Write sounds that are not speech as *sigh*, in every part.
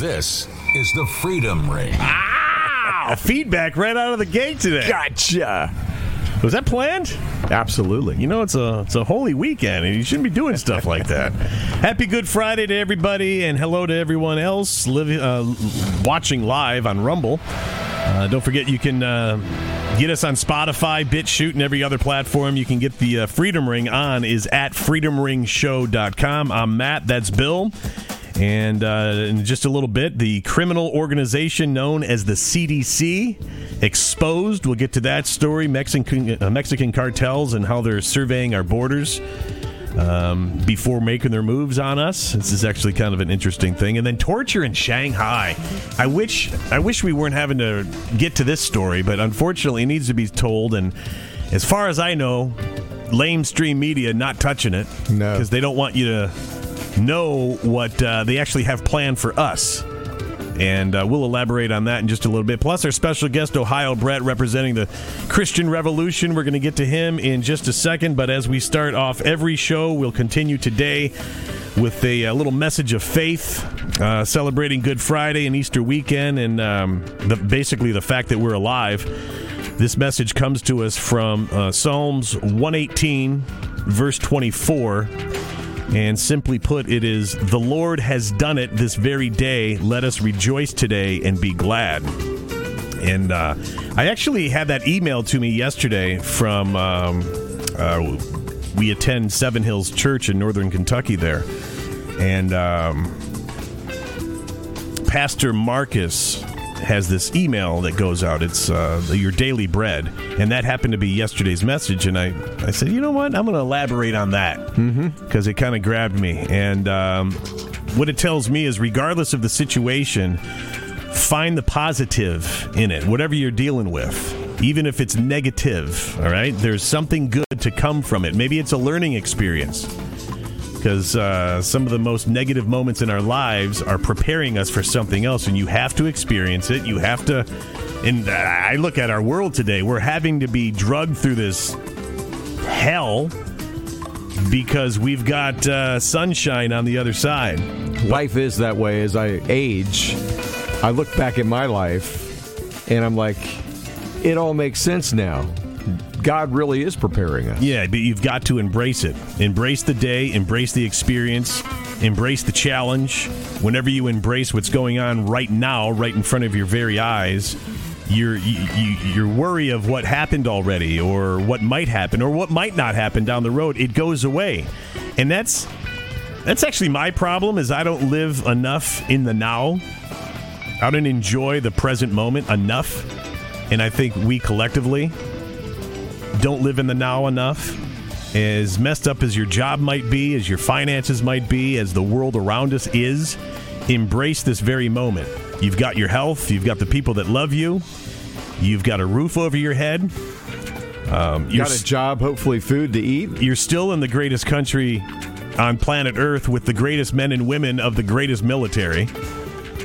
This is the Freedom Ring. Ah, feedback right out of the gate today. Gotcha. Was that planned? Absolutely. You know, it's a it's a holy weekend, and you shouldn't be doing stuff like that. *laughs* Happy Good Friday to everybody, and hello to everyone else living, uh, watching live on Rumble. Uh, don't forget, you can uh, get us on Spotify, BitChute, and every other platform. You can get the uh, Freedom Ring on is at freedomringshow.com. I'm Matt. That's Bill. And uh, in just a little bit, the criminal organization known as the CDC exposed. We'll get to that story Mexican, uh, Mexican cartels and how they're surveying our borders um, before making their moves on us. This is actually kind of an interesting thing. And then torture in Shanghai. I wish I wish we weren't having to get to this story, but unfortunately, it needs to be told. And as far as I know, lamestream media not touching it No. because they don't want you to know what uh, they actually have planned for us. And uh, we'll elaborate on that in just a little bit. Plus, our special guest, Ohio Brett, representing the Christian Revolution. We're going to get to him in just a second. But as we start off every show, we'll continue today with a, uh little message of faith, uh, celebrating Good Friday and Easter weekend, and um, the, basically the fact that we're alive. This message comes to us from uh, Psalms 118, verse 24. And simply put, it is the Lord has done it this very day. Let us rejoice today and be glad. And uh, I actually had that email to me yesterday from. Um, uh, we attend Seven Hills Church in northern Kentucky there, and um, Pastor Marcus has this email that goes out. It's uh, your daily bread, and that happened to be yesterday's message. And I, I said, you know what? I'm going to elaborate on that because it kind of grabbed me. And um, what it tells me is, regardless of the situation, find the positive in it, whatever you're dealing with. Even if it's negative, all right, there's something good to come from it. Maybe it's a learning experience because uh, some of the most negative moments in our lives are preparing us for something else, and you have to experience it. You have to. And I look at our world today; we're having to be drugged through this hell because we've got uh, sunshine on the other side. Life is that way as I age. I look back at my life and I'm like, it all makes sense now. God really is preparing us. Yeah, but you've got to embrace it. Embrace the day, embrace the experience, embrace the challenge. Whenever you embrace what's going on right now, right in front of your very eyes, your you, you, your worry of what happened already or what might happen or what might not happen down the road, it goes away. And that's that's actually my problem is I don't live enough in the now. I don't enjoy the present moment enough. And I think we collectively don't live in the now enough. As messed up as your job might be, as your finances might be, as the world around us is, embrace this very moment. You've got your health, you've got the people that love you, you've got a roof over your head. Um, you're, Got a job, hopefully food to eat. you're still in the greatest country on planet Earth with the greatest men and women of the greatest military.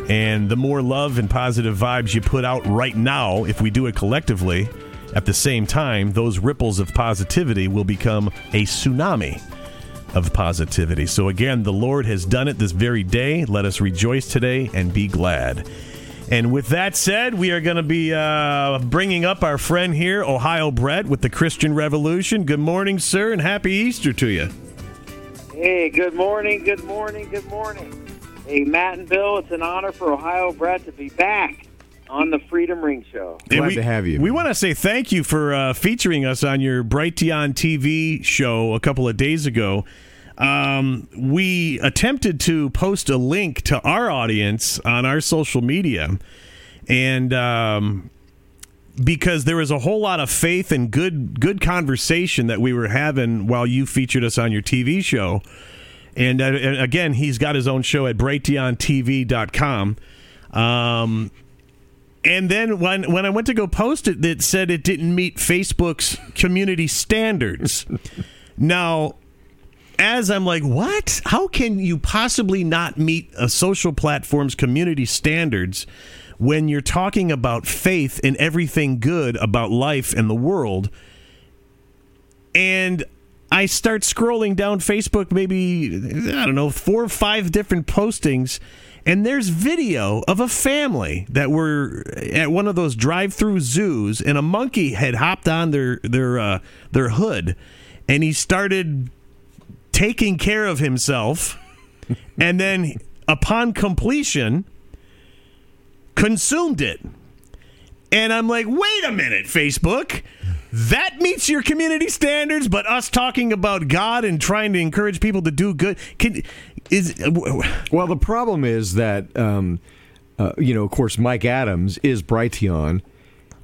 And the more love and positive vibes you put out right now, if we do it collectively, at the same time, those ripples of positivity will become a tsunami of positivity. So, again, the Lord has done it this very day. Let us rejoice today and be glad. And with that said, we are going to be uh, bringing up our friend here, Ohio Brett, with the Christian Revolution. Good morning, sir, and happy Easter to you. Hey, good morning, good morning, good morning. Hey, Matt and Bill, it's an honor for Ohio Brett to be back on the Freedom Ring Show. And Glad we, to have you. We want to say thank you for uh, featuring us on your Brighteon TV show a couple of days ago. Um, we attempted to post a link to our audience on our social media, and um, because there was a whole lot of faith and good good conversation that we were having while you featured us on your TV show. And, uh, and again, he's got his own show at brighteontv.com. Um, and then when when I went to go post it, it said it didn't meet Facebook's community standards. *laughs* now, as I'm like, what? How can you possibly not meet a social platform's community standards when you're talking about faith and everything good about life and the world? And I start scrolling down Facebook, maybe, I don't know, four or five different postings. And there's video of a family that were at one of those drive-through zoos, and a monkey had hopped on their their uh, their hood, and he started taking care of himself, *laughs* and then upon completion, consumed it. And I'm like, wait a minute, Facebook. That meets your community standards, but us talking about God and trying to encourage people to do good can is Well, the problem is that, um, uh, you know, of course, Mike Adams is Brighteon,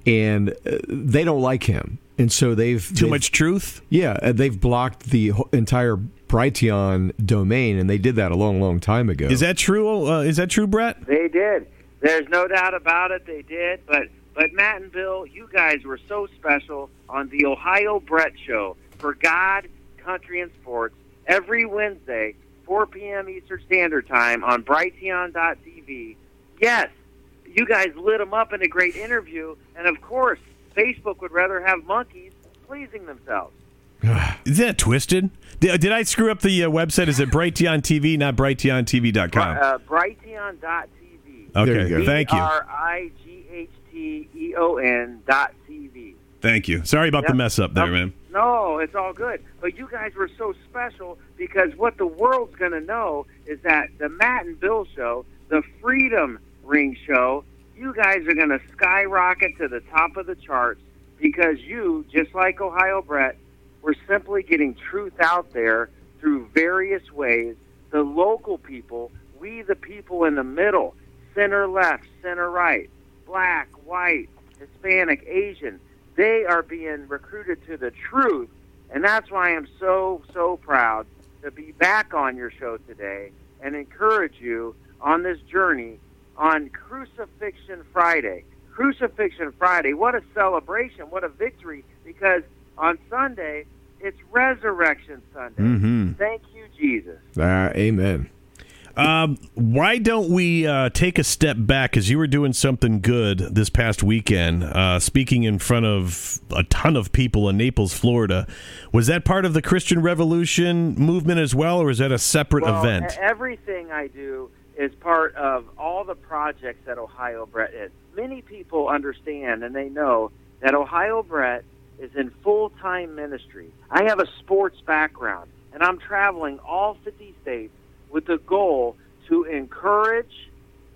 and uh, they don't like him, and so they've too they've- much truth. Yeah, uh, they've blocked the entire Brighteon domain, and they did that a long, long time ago. Is that true? Uh, is that true, Brett? They did. There's no doubt about it. They did. But but Matt and Bill, you guys were so special on the Ohio Brett Show for God, Country, and Sports every Wednesday, 4 p.m. Eastern Standard Time on Brighteon.tv. Yes, you guys lit them up in a great interview, and of course, Facebook would rather have monkeys pleasing themselves. *sighs* Is that twisted? Did, did I screw up the uh, website? Is it Brighteon TV, not BrighteonTV.com? Uh, Brighteon.tv. Okay, There you go. thank you. R I G H T E O N dot TV. Thank you. Sorry about the mess up there, Um, man. No, it's all good. But you guys were so special because what the world's going to know is that the Matt and Bill show, the Freedom Ring show, you guys are going to skyrocket to the top of the charts because you, just like Ohio Brett, were simply getting truth out there through various ways. The local people, we the people in the middle, center left, center right, black, white, Hispanic, Asian, they are being recruited to the truth. And that's why I'm so, so proud to be back on your show today and encourage you on this journey on Crucifixion Friday. Crucifixion Friday, what a celebration, what a victory, because on Sunday, it's Resurrection Sunday. Mhm. Thank you, Jesus. Ah, amen. Um, why don't we uh, take a step back? Because you were doing something good this past weekend, uh, speaking in front of a ton of people in Naples, Florida. Was that part of the Christian Revolution movement as well, or is that a separate well, event? everything I do is part of all the projects that Ohio Brett is. Many people understand and they know that Ohio Brett is in full time ministry. I have a sports background, and I'm traveling all 50 states with the goal to encourage,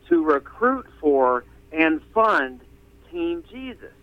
to recruit for, and fund Team Jesus.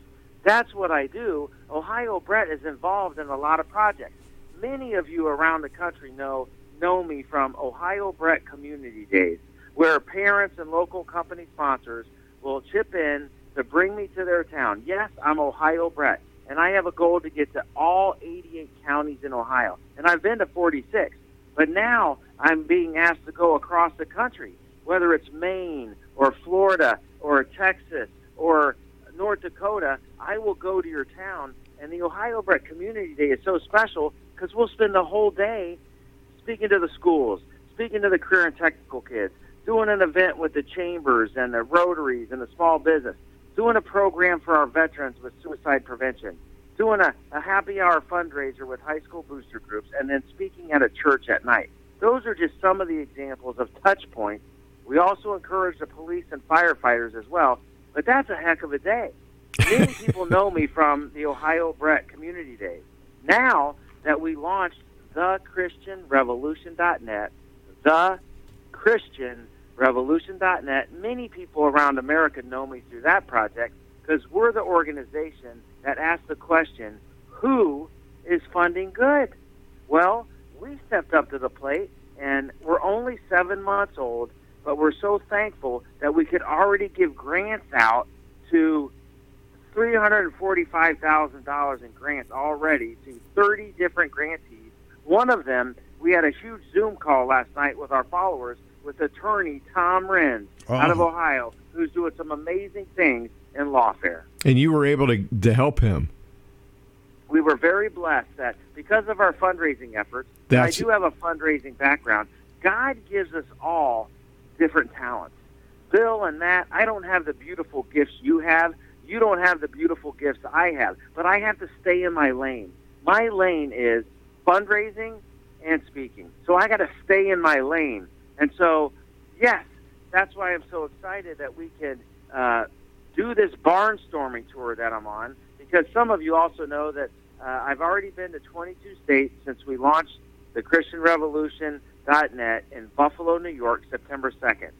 That's what I do. Ohio Brett is involved in a lot of projects. Many of you around the country know know me from Ohio Brett Community Days, where parents and local company sponsors will chip in to bring me to their town. Yes, I'm Ohio Brett, and I have a goal to get to all 88 counties in Ohio, and I've been to 46. But now I'm being asked to go across the country, whether it's Maine or Florida or Texas or North Dakota. I will go to your town, and the Ohio Brett Community Day is so special because we'll spend the whole day speaking to the schools, speaking to the career and technical kids, doing an event with the chambers and the rotaries and the small business, doing a program for our veterans with suicide prevention, doing a, a happy hour fundraiser with high school booster groups, and then speaking at a church at night. Those are just some of the examples of touch points. We also encourage the police and firefighters as well, but that's a heck of a day. Many *laughs* people know me from the Ohio Brett Community Day. Now that we launched thechristianrevolution.net, the christianrevolution.net, many people around America know me through that project because we're the organization that asks the question, who is funding good? Well, we stepped up to the plate and we're only seven months old, but we're so thankful that we could already give grants out to $345,000 in grants already to 30 different grantees. One of them, we had a huge Zoom call last night with our followers with attorney Tom Renz out of Oh. Ohio, who's doing some amazing things in lawfare. And you were able to, to help him. We were very blessed that because of our fundraising efforts, I do have a fundraising background, God gives us all different talents. Bill and Matt, I don't have the beautiful gifts you have. You don't have the beautiful gifts I have, but I have to stay in my lane. My lane is fundraising and speaking. So I got to stay in my lane. And so, yes, that's why I'm so excited that we can uh, do this barnstorming tour that I'm on. Because some of you also know that uh, I've already been to 22 states since we launched the Christian Revolution.net in Buffalo, New York, September 2nd.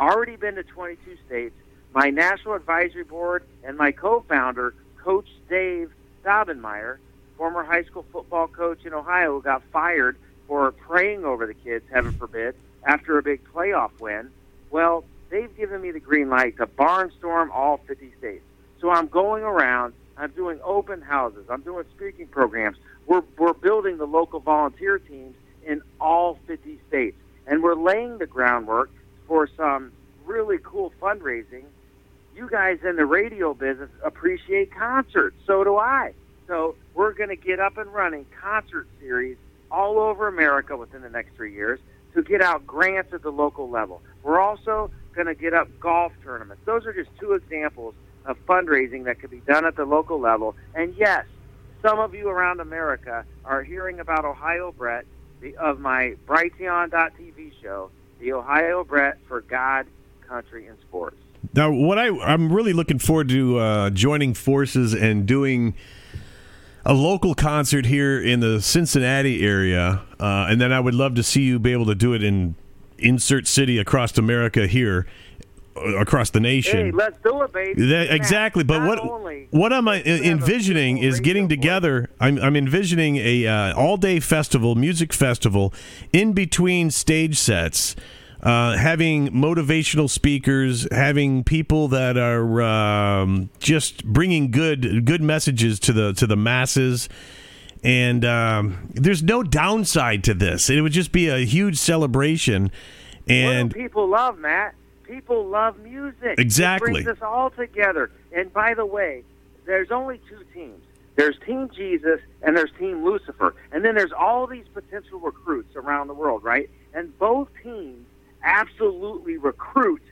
Already been to 22 states. My national advisory board and my co-founder, Coach Dave Daubenmire, former high school football coach in Ohio, who got fired for praying over the kids, heaven forbid, after a big playoff win. Well, they've given me the green light to barnstorm all 50 states. So I'm going around. I'm doing open houses. I'm doing speaking programs. We're, we're building the local volunteer teams in all 50 states. And we're laying the groundwork for some really cool fundraising. You guys in the radio business appreciate concerts. So do I. So we're going to get up and running concert series all over America within the next three years to get out grants at the local level. We're also going to get up golf tournaments. Those are just two examples of fundraising that could be done at the local level. And yes, some of you around America are hearing about Ohio Brett the, of my Brighteon.tv show, the Ohio Brett for God, Country, and Sports. Now, what I I'm really looking forward to uh, joining forces and doing a local concert here in the Cincinnati area, uh, and then I would love to see you be able to do it in insert city across America here, across the nation. Hey, let's do it, baby. That, exactly, but Not what what am I do we have a envisioning is getting together. I'm, I'm envisioning a uh, all day festival, music festival, in between stage sets. Uh, having motivational speakers, having people that are um, just bringing good good messages to the to the masses, and um, there's no downside to this. It would just be a huge celebration, and people love, Matt? People love music. Exactly. It brings us all together. And by the way, there's only two teams. There's Team Jesus and there's Team Lucifer. And then there's all these potential recruits around the world, right? And both teams absolutely recruit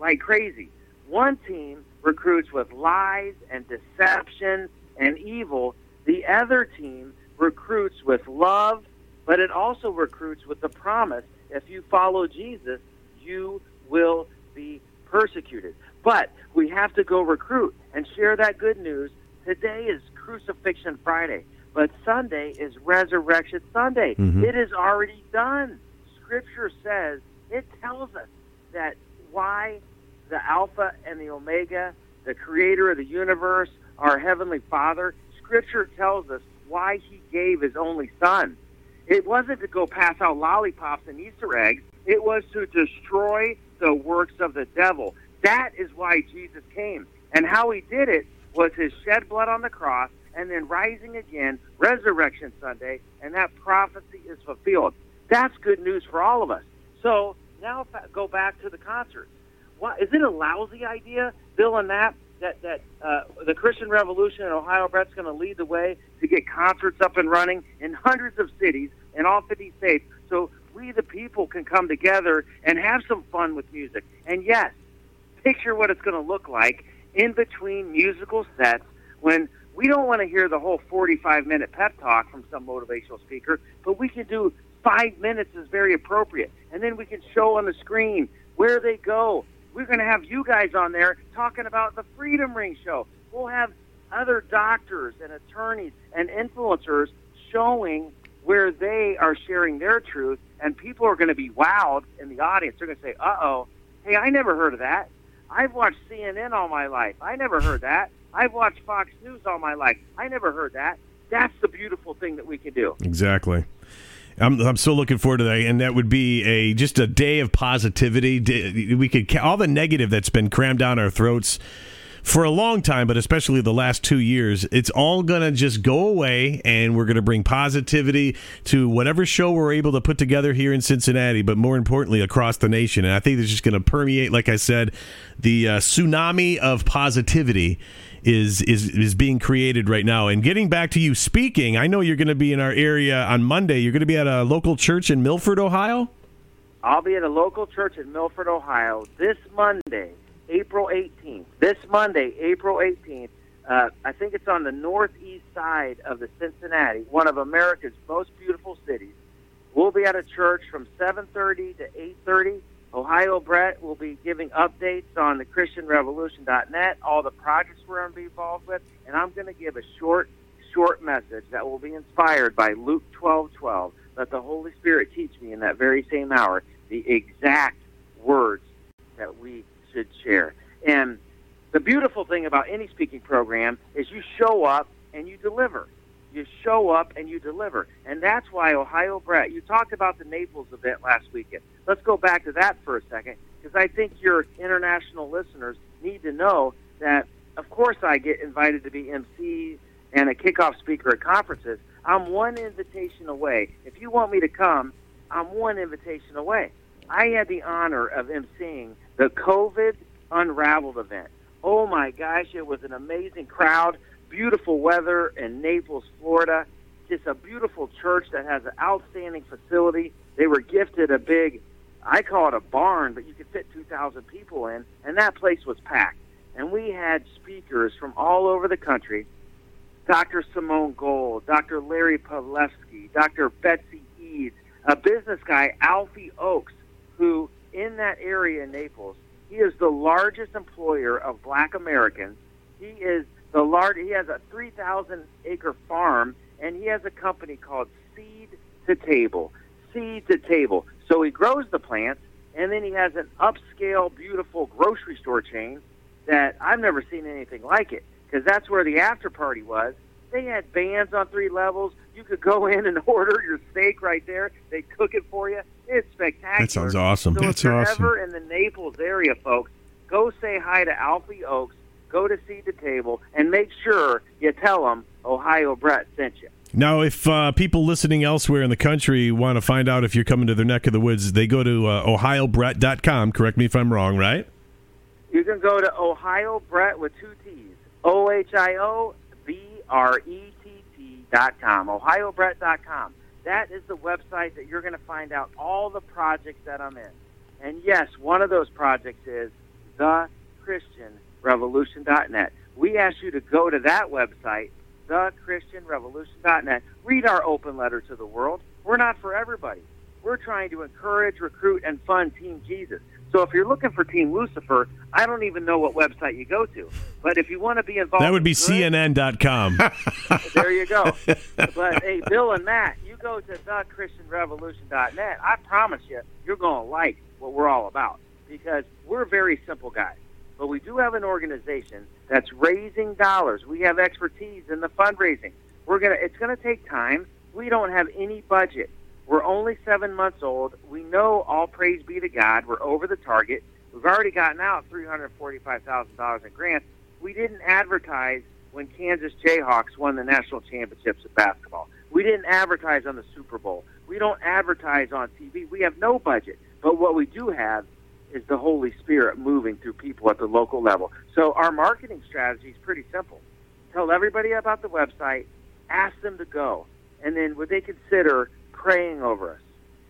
like crazy. One team recruits with lies and deception and evil. The other team recruits with love, but it also recruits with the promise if you follow Jesus, you will be persecuted. But we have to go recruit and share that good news. Today is Crucifixion Friday, but Sunday is Resurrection Sunday. Mhm. It is already done. Scripture says, it tells us that why the Alpha and the Omega, the creator of the universe, our Heavenly Father, Scripture tells us why He gave His only Son. It wasn't to go pass out lollipops and Easter eggs. It was to destroy the works of the devil. That is why Jesus came. And how he did it was his shed blood on the cross and then rising again, Resurrection Sunday, and that prophecy is fulfilled. That's good news for all of us. So now go back to the concerts. What, is it a lousy idea, Bill and Matt, that, that uh, the Christian Revolution in Ohio Brett's going to lead the way to get concerts up and running in hundreds of cities in all 50 states so we, the people, can come together and have some fun with music? And yes, picture what it's going to look like in between musical sets when we don't want to hear the whole 45 minute pep talk from some motivational speaker, but we can do five minutes is very appropriate. And then we can show on the screen where they go. We're going to have you guys on there talking about the Freedom Ring show. We'll have other doctors and attorneys and influencers showing where they are sharing their truth, and people are going to be wowed in the audience. They're going to say, uh oh, hey, I never heard of that. I've watched CNN all my life. I never heard that. I've watched Fox News all my life. I never heard that. That's the beautiful thing that we can do. Exactly. I'm I'm so looking forward to that, and that would be a just a day of positivity. We could all the negative that's been crammed down our throats for a long time, but especially the last two years. It's all gonna just go away, and we're gonna bring positivity to whatever show we're able to put together here in Cincinnati, but more importantly across the nation. And I think it's just gonna permeate, like I said, the uh, tsunami of positivity is is is being created right now. And getting back to you speaking, I know you're going to be in our area on Monday. You're going to be at a local church in Milford, Ohio. I'll be at a local church in Milford, Ohio this Monday, April 18th. This Monday, April 18th. Uh, I think it's on the northeast side of the Cincinnati, one of America's most beautiful cities. We'll be at a church from 7:30 to 8:30. Ohio Brett will be giving updates on the ChristianRevolution.net, all the projects we're going to be involved with, and I'm going to give a short, short message that will be inspired by Luke 12:12. Let the Holy Spirit teach me in that very same hour the exact words that we should share. And the beautiful thing about any speaking program is you show up and you deliver. You show up and you deliver. And that's why Ohio Brett, you talked about the Naples event last weekend. Let's go back to that for a second because I think your international listeners need to know that, of course, I get invited to be MC and a kickoff speaker at conferences. I'm one invitation away. If you want me to come, I'm one invitation away. I had the honor of emceeing the COVID Unraveled event. Oh my gosh, it was an amazing crowd, beautiful weather in Naples, Florida. Just a beautiful church that has an outstanding facility. They were gifted a big, I call it a barn, but you could fit 2,000 people in, and that place was packed. And we had speakers from all over the country Dr. Simone Gold, Dr. Larry Palevsky, Dr. Betsy Eads, a business guy, Alfie Oakes, who in that area in Naples, he is the largest employer of black Americans. He is the large he has a 3,000 acre farm and he has a company called Seed to Table. Seed to Table. So he grows the plants and then he has an upscale beautiful grocery store chain that I've never seen anything like it because that's where the after party was. They had bands on three levels. You could go in and *laughs* order your steak right there. They cook it for you. It's spectacular. That sounds awesome. So That's if you're awesome. ever in the Naples area, folks, go say hi to Alfie Oakes. Go to Seed to Table and make sure you tell them Ohio Brett sent you. Now, if uh, people listening elsewhere in the country want to find out if you're coming to their neck of the woods, they go to uh, ohiobrett.com. Correct me if I'm wrong, right? You can go to Ohio Brett with two T's. O H I O B R E T T dot com. OhioBrett dot com. That is the website that you're going to find out all the projects that I'm in. And yes, one of those projects is the Christian Revolution.net. We ask you to go to that website, thechristianrevolution.net. Read our open letter to the world. We're not for everybody. We're trying to encourage, recruit, and fund Team Jesus. So if you're looking for Team Lucifer, I don't even know what website you go to. But if you want to be involved, That would be good, CNN.com. *laughs* there you go. but hey, Bill and Matt, you go to thechristianrevolution.net. I promise you, you're going to like what we're all about because we're very simple guys. But we do have an organization that's raising dollars. We have expertise in the fundraising. We're gonna. It's gonna take time. We don't have any budget. We're only seven months old. We know all praise be to God. We're over the target. We've already gotten out three hundred forty-five thousand dollars in grants. We didn't advertise when Kansas Jayhawks won the national championships of basketball. We didn't advertise on the Super Bowl. We don't advertise on TV. We have no budget. But what we do have is the Holy Spirit moving through people at the local level. So our marketing strategy is pretty simple. Tell everybody about the website, ask them to go, and then would they consider praying over us?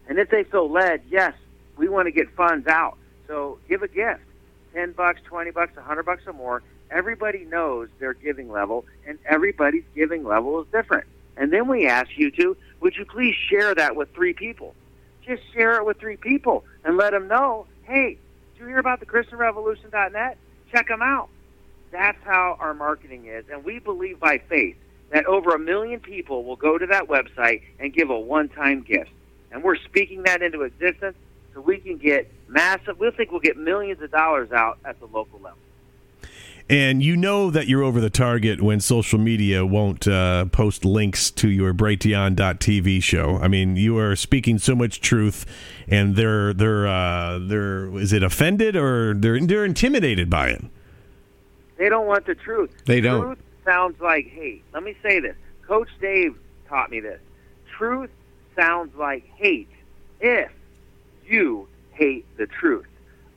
And if they feel led, yes, we want to get funds out. So give a gift. 10 bucks, 20 bucks, 100 bucks or more. Everybody knows their giving level and everybody's giving level is different. And then we ask you to, would you please share that with three people? Just share it with three people and let them know, hey, did you hear about the ChristianRevolution.net? Check them out. That's how our marketing is. And we believe by faith that over a million people will go to that website and give a one-time gift. And we're speaking that into existence so we can get massive, we think we'll get millions of dollars out at the local level. And you know that you're over the target when social media won't uh, post links to your Brighteon.tv show. I mean, you are speaking so much truth, and they're they're uh, they're is it offended or they're they're intimidated by it? They don't want the truth. They don't. Truth sounds like hate. Let me say this. Coach Dave taught me this. Truth sounds like hate if you hate the truth.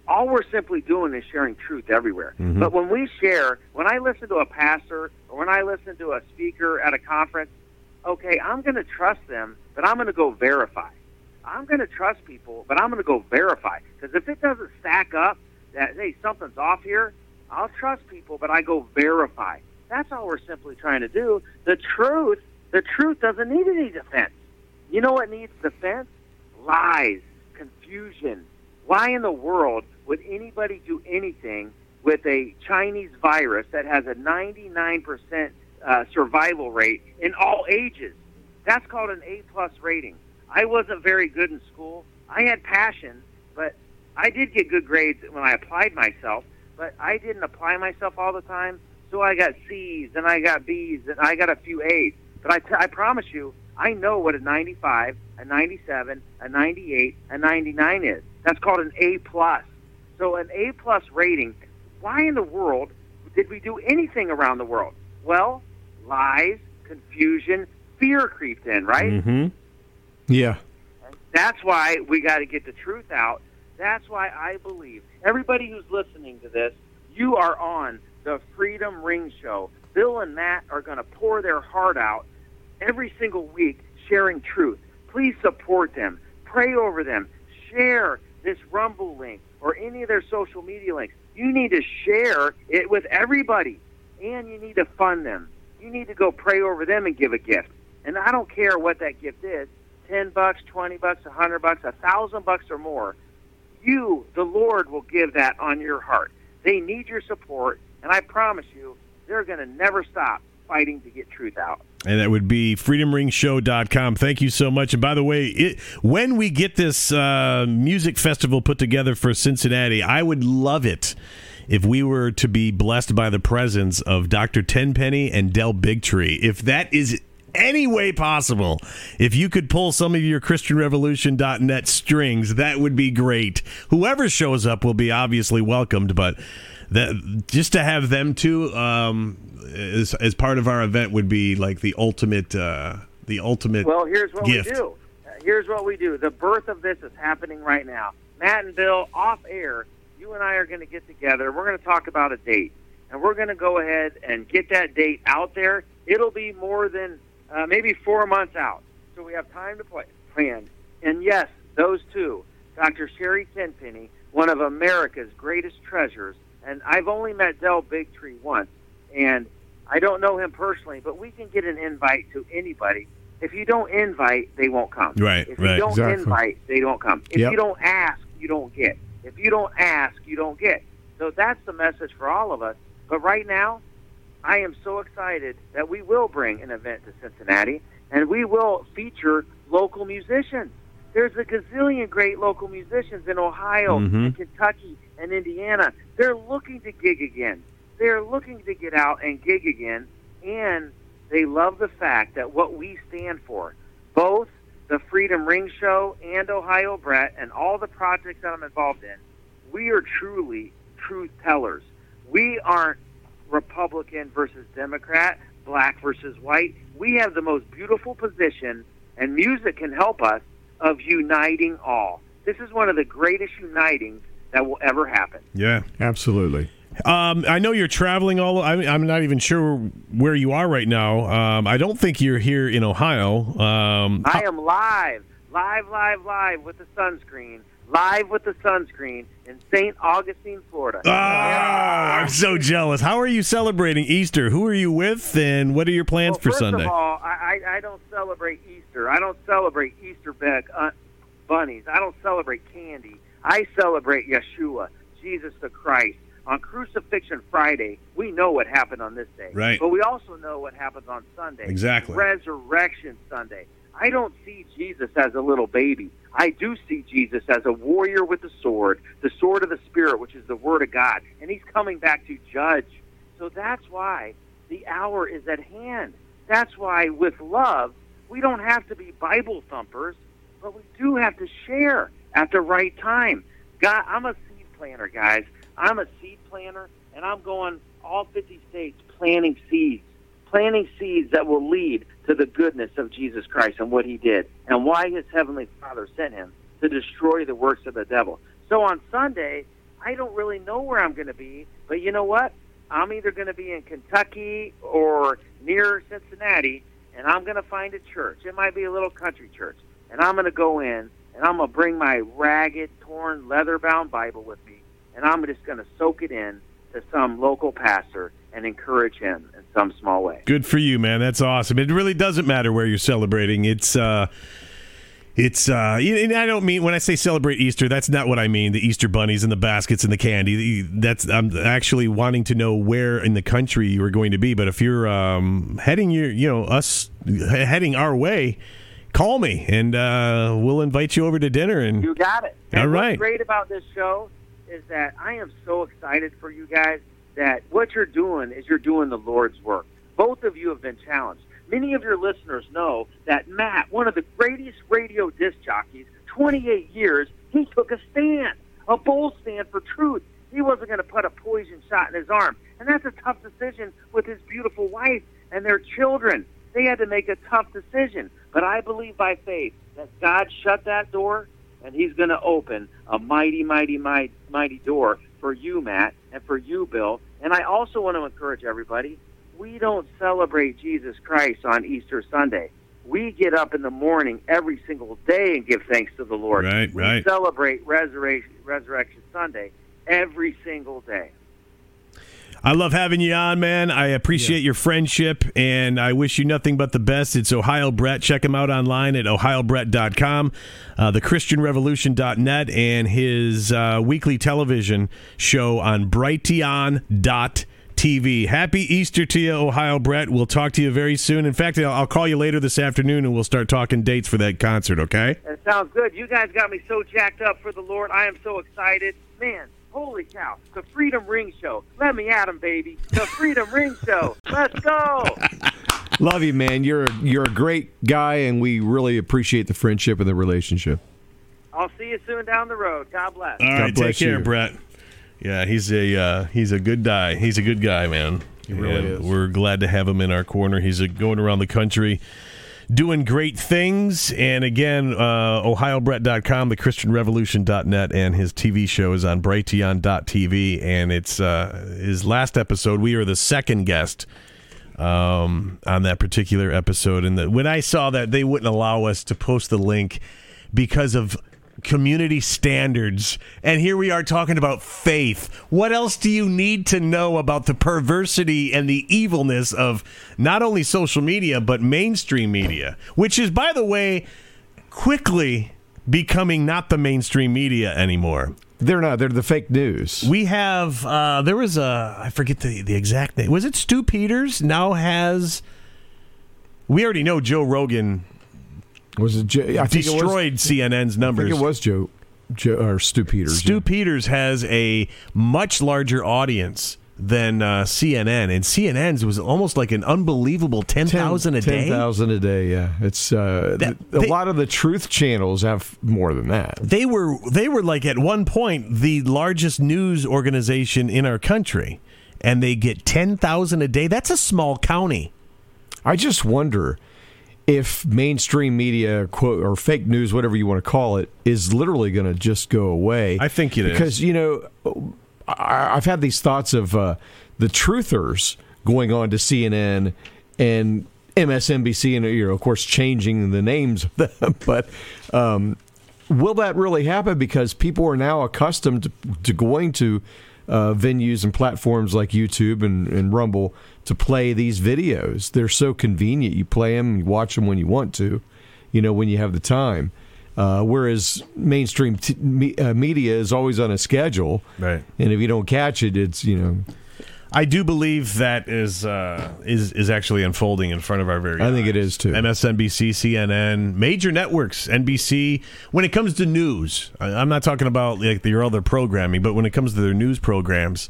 All we're simply doing is sharing truth everywhere. Mm-hmm. But when we share, when I listen to a pastor or when I listen to a speaker at a conference, okay, I'm going to trust them, but I'm going to go verify. I'm going to trust people, but I'm going to go verify. Because if it doesn't stack up that, hey, something's off here, I'll trust people, but I go verify. That's all we're simply trying to do. The truth, the truth doesn't need any defense. You know what needs defense? Lies, confusion, Why in the world would anybody do anything with a Chinese virus that has a 99% uh, survival rate in all ages? That's called an A plus rating. I wasn't very good in school. I had passion, but I did get good grades when I applied myself. But I didn't apply myself all the time, so I got C's and I got B's and I got a few A's. But I, t- I promise you, I know what a 95, a 97, a 98, a 99 is. That's called an A plus. So an A plus rating. Why in the world did we do anything around the world? Well, lies, confusion, fear creeped in, right? Mm-hmm. Yeah. That's why we got to get the truth out. That's why I believe everybody who's listening to this, you are on the Freedom Ring Show. Bill and Matt are going to pour their heart out every single week sharing truth. Please support them, pray over them, share this Rumble link or any of their social media links. You need to share it with everybody, and you need to fund them. You need to go pray over them and give a gift. And I don't care what that gift is 10 bucks, 20 bucks, a 100 bucks, a 1000 bucks or more. You, the Lord, will give that on your heart. They need your support, and I promise you, they're going to never stop fighting to get truth out. And that would be freedomringshow.com. Thank you so much. And by the way, it, when we get this uh, music festival put together for Cincinnati, I would love it if we were to be blessed by the presence of Dr. Tenpenny and Del Bigtree. If that is any way possible, if you could pull some of your ChristianRevolution.net strings, that would be great. Whoever shows up will be obviously welcomed, but that just to have them two um, as, as part of our event would be like the ultimate uh, the ultimate Well, here's what gift. we do. Here's what we do. The birth of this is happening right now. Matt and Bill, off air, you and I are going to get together. We're going to talk about a date, and we're going to go ahead and get that date out there. It'll be more than uh, maybe four months out, so we have time to play, plan. And yes, those two, Dr. Sherry Tenpenny, one of America's greatest treasures, and I've only met Del Bigtree once, and I don't know him personally, but we can get an invite to anybody. If you don't invite, they won't come. Right, If right. you don't Exactly. invite, they don't come. If Yep. you don't ask, you don't get. If you don't ask, you don't get. So that's the message for all of us. But right now, I am so excited that we will bring an event to Cincinnati and we will feature local musicians. There's a gazillion great local musicians in Ohio Mhm. and Kentucky and Indiana. They're looking to gig again. They're looking to get out and gig again, and they love the fact that what we stand for, both the Freedom Ring Show and Ohio Brett and all the projects that I'm involved in, we are truly truth tellers. We aren't Republican versus Democrat, black versus white. We have the most beautiful position, and music can help us, of uniting all. This is one of the greatest unitings that will ever happen. Yeah. Absolutely. Um, I know you're traveling all. I, I'm not even sure where you are right now. Um, I don't think you're here in Ohio. Um, I am live, live, live, live with the sunscreen, live with the sunscreen in St. Augustine, Florida. oh, I'm so jealous. How are you celebrating Easter? Who are you with, and what are your plans well, for first Sunday? of all, I, I, I don't celebrate Easter. I don't celebrate Easter bag, uh, bunnies. I don't celebrate candy. I celebrate Yeshua, Jesus the Christ. On Crucifixion Friday, we know what happened on this day. Right. But we also know what happens on Sunday. Exactly. Resurrection Sunday. I don't see Jesus as a little baby. I do see Jesus as a warrior with a sword, the sword of the Spirit, which is the Word of God. And he's coming back to judge. So that's why the hour is at hand. That's why, with love, we don't have to be Bible thumpers, but we do have to share at the right time. God, I'm a seed planter, guys. I'm a seed planter, and I'm going all 50 states planting seeds, planting seeds that will lead to the goodness of Jesus Christ and what he did, and why his heavenly Father sent him to destroy the works of the devil. So on Sunday, I don't really know where I'm going to be, but you know what? I'm either going to be in Kentucky or near Cincinnati, and I'm going to find a church. It might be a little country church, and I'm going to go in, and I'm going to bring my ragged, torn, leather-bound Bible with me, and I'm just going to soak it in to some local pastor and encourage him in some small way. Good for you, man. That's awesome. It really doesn't matter where you're celebrating. It's uh, It's uh, and I don't mean when I say celebrate Easter, that's not what I mean. The Easter bunnies and the baskets and the candy. That's I'm actually wanting to know where in the country you are going to be. But if you're um, heading your, you know, us heading our way, call me and uh, we'll invite you over to dinner. And You got it. All And right. What's great about this show is that I am so excited for you guys that what you're doing is you're doing the Lord's work. Both of you have been challenged. Many of your listeners know that Matt, one of the greatest radio disc jockeys, 28 years, he took a stand, a bold stand for truth. He wasn't going to put a poison shot in his arm. And that's a tough decision with his beautiful wife and their children. They had to make a tough decision. But I believe by faith that God shut that door and he's going to open a mighty, mighty, mighty, mighty door for you, Matt, and for you, Bill. And I also want to encourage everybody we don't celebrate Jesus Christ on Easter Sunday. We get up in the morning every single day and give thanks to the Lord. Right, we right. celebrate Resurrection, Resurrection Sunday every single day. I love having you on, man. I appreciate your friendship, and I wish you nothing but the best. It's Ohio Brett. Check him out online at ohiobrett.com, uh, thechristianrevolution.net, and his uh, weekly television show on brighteon.tv. Happy Easter to you, Ohio Brett. We'll talk to you very soon. In fact, I'll I'll call you later this afternoon, and we'll start talking dates for that concert, okay? That sounds good. You guys got me so jacked up for the Lord. I am so excited. Man, holy cow. The Freedom Ring Show. Let me at 'em, baby. The Freedom Ring Show. Let's go. *laughs* Love you, man. You're you're a great guy, and we really appreciate the friendship and the relationship. I'll see you soon down the road. God bless. All right, take bless care, you. Brett. Yeah, he's a uh, he's a good guy. He's a good guy, man. He really is. We're glad to have him in our corner. He's uh, going around the country doing great things. And again, uh, OhioBrett.com, thechristianrevolution.net, and his TV show is on Brighteon.tv. And it's uh, his last episode. We are the second guest um, on that particular episode. And the, when I saw that they wouldn't allow us to post the link because of community standards, and here we are talking about faith. What else do you need to know about the perversity and the evilness of not only social media but mainstream media, which is, by the way, quickly becoming not the mainstream media anymore. They're not. They're the fake news. We have uh, there was a I forget the the exact name. Was it Stu Peters? Now has we already know Joe Rogan Was it? Joe, I it was, destroyed CNN's numbers. I think it was Joe, Joe or Stu Peters. Stu Peters has a much larger audience than uh, CNN, and CNN's was almost like an unbelievable ten thousand a day. Ten thousand a day. Yeah, it's uh, That- th- a lot of the truth channels have more than that. They were they were like at one point the largest news organization in our country, and they get ten thousand a day. That's a small county. I just wonder if mainstream media quote or fake news, whatever you want to call it, is literally going to just go away. I think it is. because you know I, I've had these thoughts of uh, the truthers going on to CNN and MSNBC, and you know, of course, changing the names of them, *laughs* but. Um, Will that really happen? Because people are now accustomed to, to going to uh, venues and platforms like YouTube and, and Rumble to play these videos. They're so convenient. You play them, you watch them when you want to, you know, when you have the time. Uh, whereas mainstream t- me- uh, media is always on a schedule, Right. and if you don't catch it, it's you know. I do believe that is uh, is is actually unfolding in front of our very. I think it is, too. MSNBC, CNN, major networks, NBC. When it comes to news, I- I'm not talking about like your other programming, but when it comes to their news programs,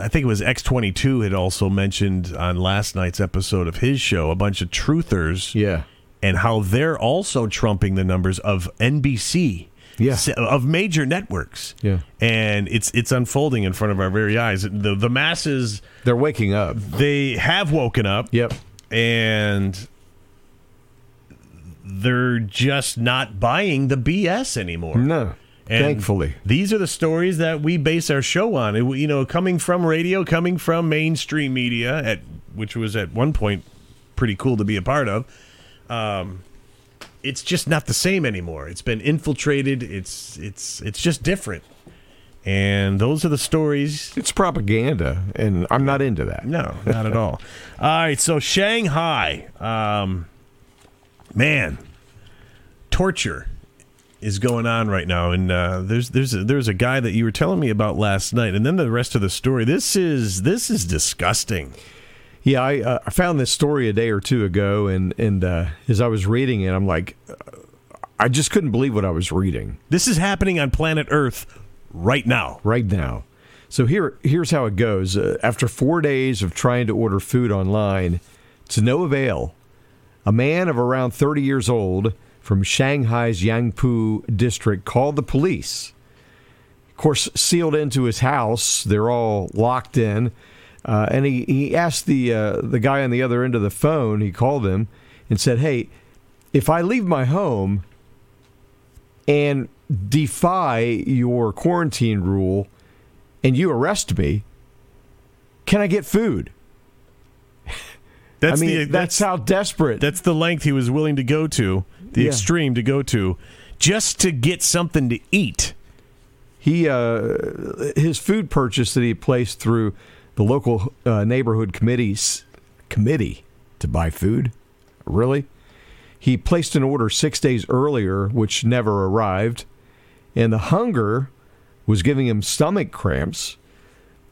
I think it was X22 had also mentioned on last night's episode of his show a bunch of truthers Yeah, and how they're also trumping the numbers of NBC. Yeah. Of major networks. Yeah. And it's it's unfolding in front of our very eyes. The the masses they're waking up. they have woken up Yep. and they're just not buying the BS anymore. No, And thankfully. these are the stories that we base our show on. It- you know, coming from radio, coming from mainstream media, at which was at one point pretty cool to be a part of. Um, it's just not the same anymore. It's been infiltrated. It's it's it's just different. And those are the stories It's propaganda, and I'm not into that. no, not at all. *laughs* All right, so Shanghai. Um, man, torture is going on right now, and uh, there's there's a, there's a guy that you were telling me about last night, and then the rest of the story. This is this is disgusting. Yeah, I, uh, I found this story a day or two ago, and and uh, as I was reading it, I'm like, uh, I just couldn't believe what I was reading This is happening on planet Earth right now. right now. So here, here's how it goes. Uh, after four days of trying to order food online, to no avail, a man of around 30 years old from Shanghai's Yangpu district called the police. Of course, sealed into his house, they're all locked in. Uh, and he, he asked the uh, the guy on the other end of the phone. He called him and said, "Hey, if I leave my home and defy your quarantine rule, and you arrest me, can I get food?" *laughs* That's I mean, the that's, how desperate. that's the length he was willing to go to, the Yeah. extreme to go to, just to get something to eat. he uh, his food purchase that he placed through the local uh, neighborhood committee's committee to buy food. Really, he placed an order six days earlier, which never arrived, and the hunger was giving him stomach cramps.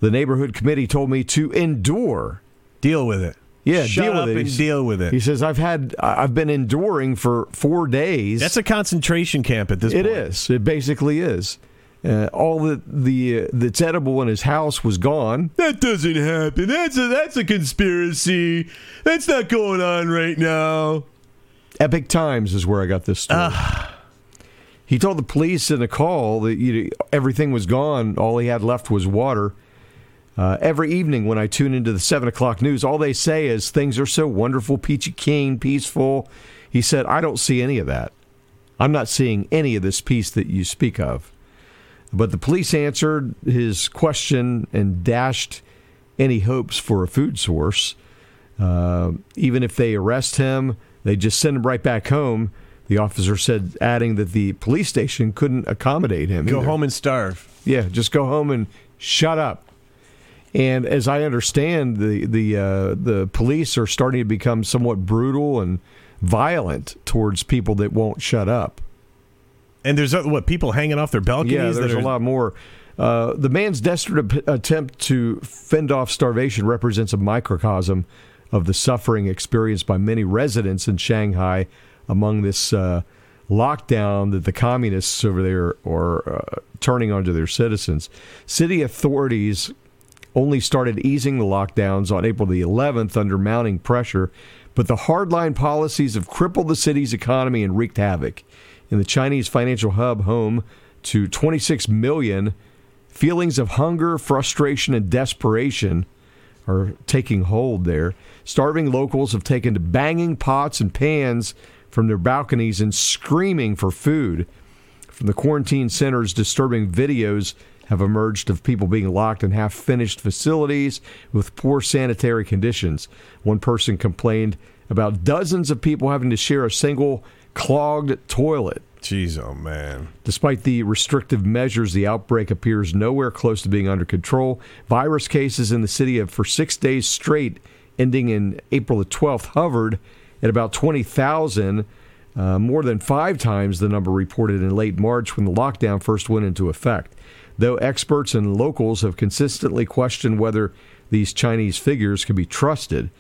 The neighborhood committee told me to endure. Deal with it. Yeah, Shut deal up with it. and deal with it. He says, "I've had, I've been enduring for four days." That's a concentration camp at this It point. is. It basically is. Uh, all the the uh, that's edible in his house was gone. That doesn't happen. That's a that's a conspiracy. That's not going on right now. Epoch Times is where I got this story. He told the police in a call that you know, everything was gone. All he had left was water. Uh, every evening when I tune into the seven o'clock news, all they say is things are so wonderful, peachy keen, peaceful. He said, "I don't see any of that. I'm not seeing any of this peace that you speak of." But the police answered his question and dashed any hopes for a food source. Uh, even if they arrest him, they just send him right back home. The officer said, adding that the police station couldn't accommodate him. Go either. home and starve. Yeah, just go home and shut up. And as I understand, the the uh, the police are starting to become somewhat brutal and violent towards people that won't shut up. And there's uh, what people hanging off their balconies. Yeah, there's a lot more. Uh, the man's desperate attempt to fend off starvation represents a microcosm of the suffering experienced by many residents in Shanghai among this uh, lockdown that the communists over there are uh, turning onto their citizens. City authorities only started easing the lockdowns on April the 11th under mounting pressure, but the hardline policies have crippled the city's economy and wreaked havoc. In the Chinese financial hub, home to 26 million, feelings of hunger, frustration, and desperation are taking hold there. Starving locals have taken to banging pots and pans from their balconies and screaming for food. From the quarantine centers, disturbing videos have emerged of people being locked in half finished facilities with poor sanitary conditions. One person complained about dozens of people having to share a single clogged toilet. Jeez, oh man. Despite the restrictive measures, the outbreak appears nowhere close to being under control. Virus cases in the city have, for six days straight, ending in April the 12th, hovered at about 20,000, uh, more than five times the number reported in late March when the lockdown first went into effect. Though experts and locals have consistently questioned whether these Chinese figures can be trusted,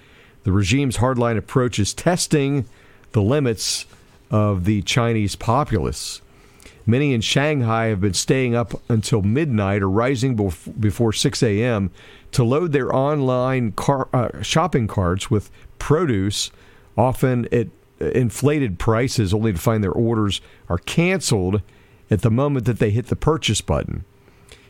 the regime's hardline approach is testing the limits of the Chinese populace. Many in Shanghai have been staying up until midnight or rising bef- before 6 a.m. to load their online car, uh, shopping carts with produce, often at inflated prices, only to find their orders are canceled at the moment that they hit the purchase button.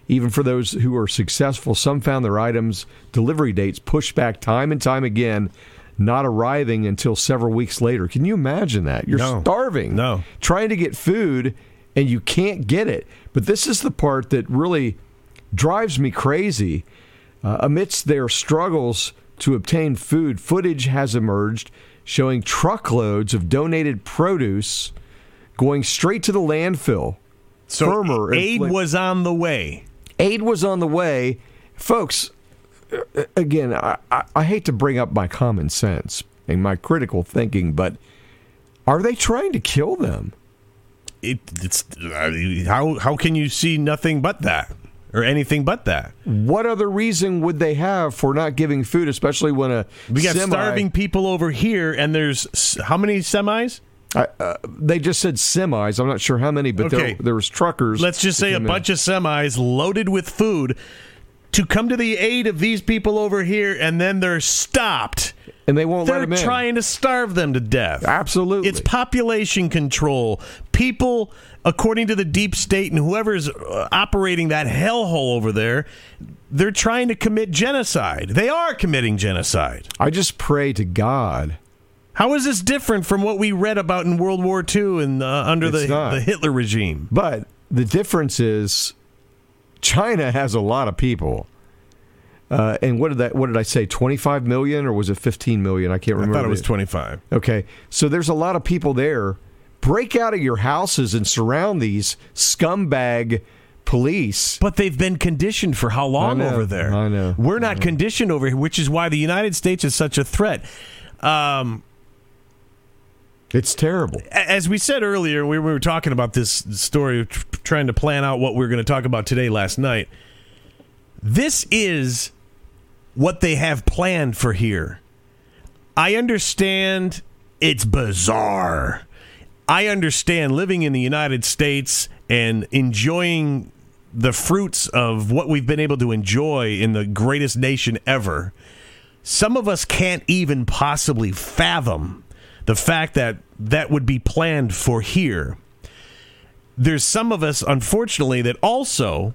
Even for those who are successful, some found their items' delivery dates pushed back time and time again, not arriving until several weeks later. Can you imagine that? You're No. starving, No. trying to get food, and you can't get it. But this is the part that really drives me crazy. Uh, amidst their struggles to obtain food, footage has emerged showing truckloads of donated produce going straight to the landfill. So Firmer aid was on the way. Aid was on the way. Folks, uh, again, I, I, hate to bring up my common sense and my critical thinking, but Are they trying to kill them? It, it's uh, how how can you see nothing but that or anything but that? What other reason would they have for not giving food, especially when a We got semi- starving people over here, and there's how many semis? I, uh, they just said semis. I'm not sure how many, but Okay. there, there was truckers. Let's just say a came in. bunch of semis loaded with food to come to the aid of these people over here, and then they're stopped. and they won't They're them in. trying to starve them to death. Absolutely. It's population control. People, according to the deep state and whoever's uh, operating that hellhole over there, they're trying to commit genocide. They are committing genocide. I just pray to God. How is this different from what we read about in World War II and uh, under the, the Hitler regime? But the difference is China has a lot of people. Uh, and what did that? What did I say? Twenty-five million, or was it fifteen million? I can't I remember. thought it was 25. Okay, so there's a lot of people there. Break out of your houses and surround these scumbag police. But they've been conditioned for how long know, over there? I know, We're not conditioned over here, which is why the United States is such a threat. Um, It's terrible. as we said earlier, we were talking about this story, trying to plan out what we are going to talk about today last night. This is what they have planned for here. I understand it's bizarre. I understand living in the United States and enjoying the fruits of what we've been able to enjoy in the greatest nation ever. Some of us can't even possibly fathom the fact that that would be planned for here. There's some of us, unfortunately, that also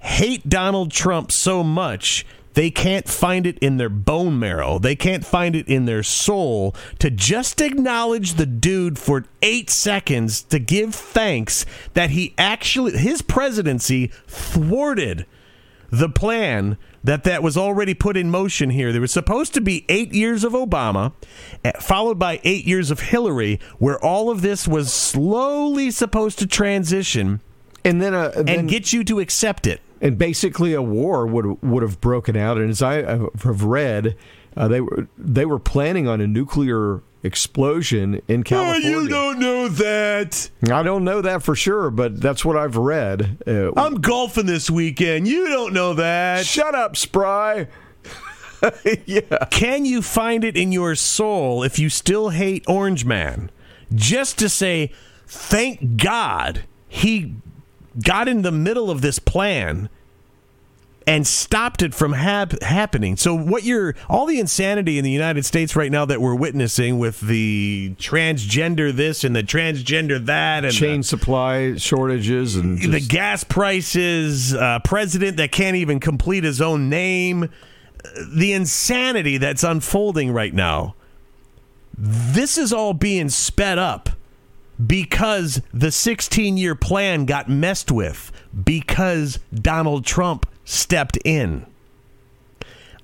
hate Donald Trump so much they can't find it in their bone marrow. They can't find it in their soul to just acknowledge the dude for eight seconds to give thanks that he actually, his presidency thwarted the plan that that was already put in motion here. There was supposed to be eight years of Obama, eh, followed by eight years of Hillary, where all of this was slowly supposed to transition And then, uh, then and get you to accept it. and basically a war would would have broken out. And as I have read, uh, they were they were planning on a nuclear explosion in California. Oh, you don't know that. I don't know that for sure, but that's what I've read. Uh, I'm golfing this weekend. You don't know that. shut up, Spry. *laughs* yeah, Can you find it in your soul if you still hate Orange Man? Just to say, thank God he got in the middle of this plan and stopped it from hap- happening. So, what you're all the insanity in the United States right now that we're witnessing with the transgender this and the transgender that and the- chain supply shortages and the gas prices, uh, president that can't even complete his own name, the insanity that's unfolding right now. This is all being sped up because the 16 year plan got messed with because Donald Trump stepped in.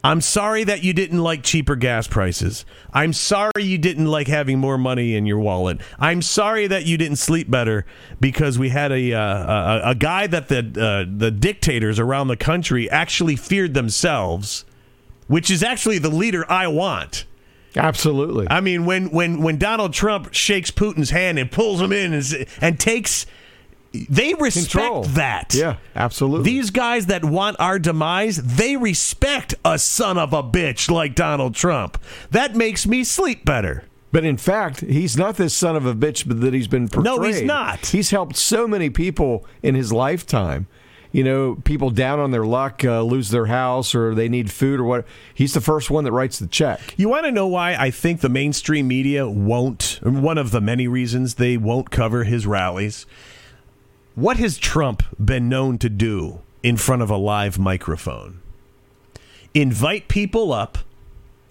I'm sorry that you didn't like cheaper gas prices. I'm sorry you didn't like having more money in your wallet. I'm sorry that you didn't sleep better because we had a uh, a, a guy that the uh, the dictators around the country actually feared themselves, which is actually the leader I want. absolutely. I mean, when when when Donald Trump shakes Putin's hand and pulls him in and, and takes, they respect Control. that. Yeah, absolutely. These guys that want our demise, they respect a son of a bitch like Donald Trump. That makes me sleep better. But in fact, he's not this son of a bitch that he's been portrayed. No, he's not. He's helped so many people in his lifetime. You know, people down on their luck uh, lose their house or they need food or what. He's the first one that writes the check. You want to know why I think the mainstream media won't, one of the many reasons they won't cover his rallies? What has Trump been known to do in front of a live microphone? Invite people up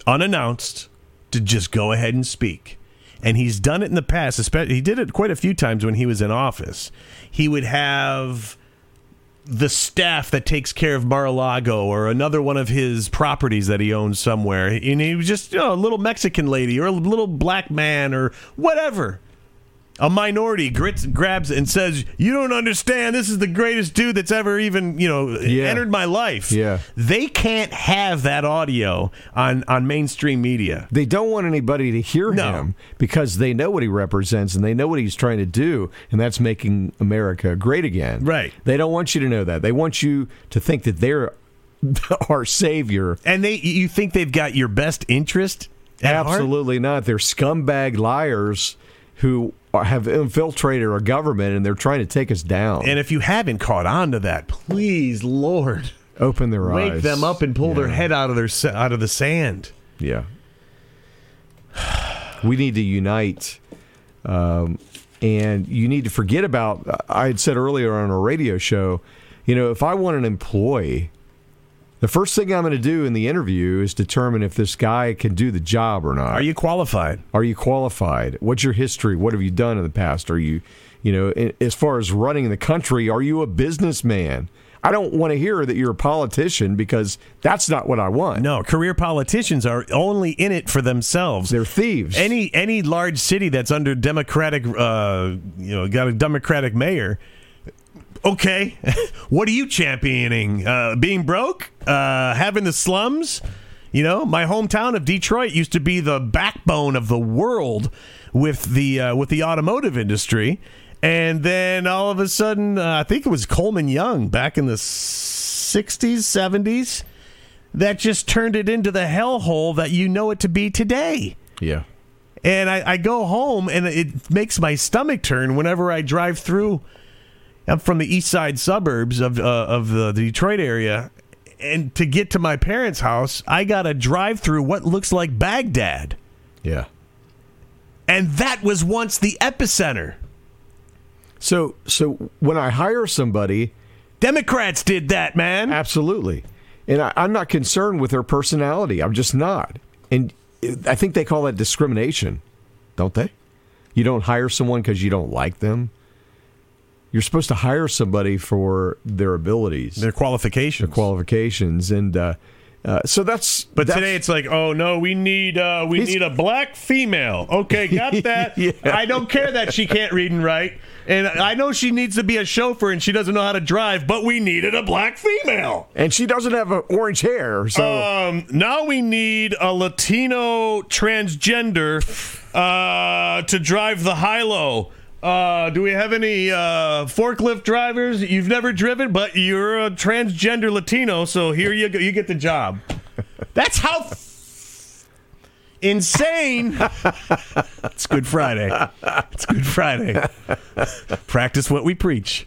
unannounced to just go ahead and speak. And he's done it in the past. Especially, he did it quite a few times when he was in office. He would have the staff that takes care of Mar-a-Lago or another one of his properties that he owns somewhere. And he was just you know, a little Mexican lady or a little black man or whatever. A minority grits, grabs and says, "You don't understand. This is the greatest dude that's ever even you know Yeah. entered my life." Yeah. they can't have that audio on on mainstream media. They don't want anybody to hear No. him because they know what he represents and they know what he's trying to do, and that's making America great again. Right. They don't want you to know that. They want you to think that they're *laughs* our savior. And they, you think they've got your best interest? at heart? Absolutely not. They're scumbag liars who have infiltrated our government and they're trying to take us down. And if you haven't caught on to that, please, Lord, Open their wake eyes. Wake them up and pull their head out of their out of the sand. Yeah. We need to unite. Um, and you need to forget about, I had said earlier on a radio show, you know, if I want an employee, the first thing I'm going to do in the interview is determine if this guy can do the job or not. Are you qualified? Are you qualified? What's your history? What have you done in the past? Are you, you know, as far as running the country, are you a businessman? I don't want to hear that you're a politician because that's not what I want. No, career politicians are only in it for themselves. They're thieves. any any large city that's under democratic, uh, you know, got a democratic mayor. Okay, *laughs* what are you championing? Uh, being broke, uh, having the slums. You know, my hometown of Detroit used to be the backbone of the world with the uh, with the automotive industry, and then all of a sudden, uh, I think it was Coleman Young back in the '60s, '70s, that just turned it into the hellhole that you know it to be today. yeah. And I, I go home and it makes my stomach turn whenever I drive through. I'm from the east side suburbs of uh, of the Detroit area, and to get to my parents' house, I got to drive through what looks like Baghdad, Yeah. and that was once the epicenter. So so when I hire somebody, Democrats did that, man. absolutely, and I, I'm not concerned with their personality. I'm just not, and I think they call that discrimination, don't they? You don't hire someone because you don't like them. You're supposed to hire somebody for their abilities, Their qualifications. their qualifications, and uh, uh, so that's. But that's- today it's like, oh no, we need uh, we need a black female. Okay, *laughs* got that. Yeah. I don't care that she can't read and write, and I know she needs to be a chauffeur and she doesn't know how to drive, but we needed a black female. and she doesn't have uh, orange hair, so Um, now we need a Latino transgender uh, to drive the high-low. Uh, do we have any uh, forklift drivers you've never driven, but you're a transgender Latino, so here you go. You get the job. *laughs* That's how f- insane. *laughs* it's Good Friday. It's Good Friday. *laughs* Practice what we preach.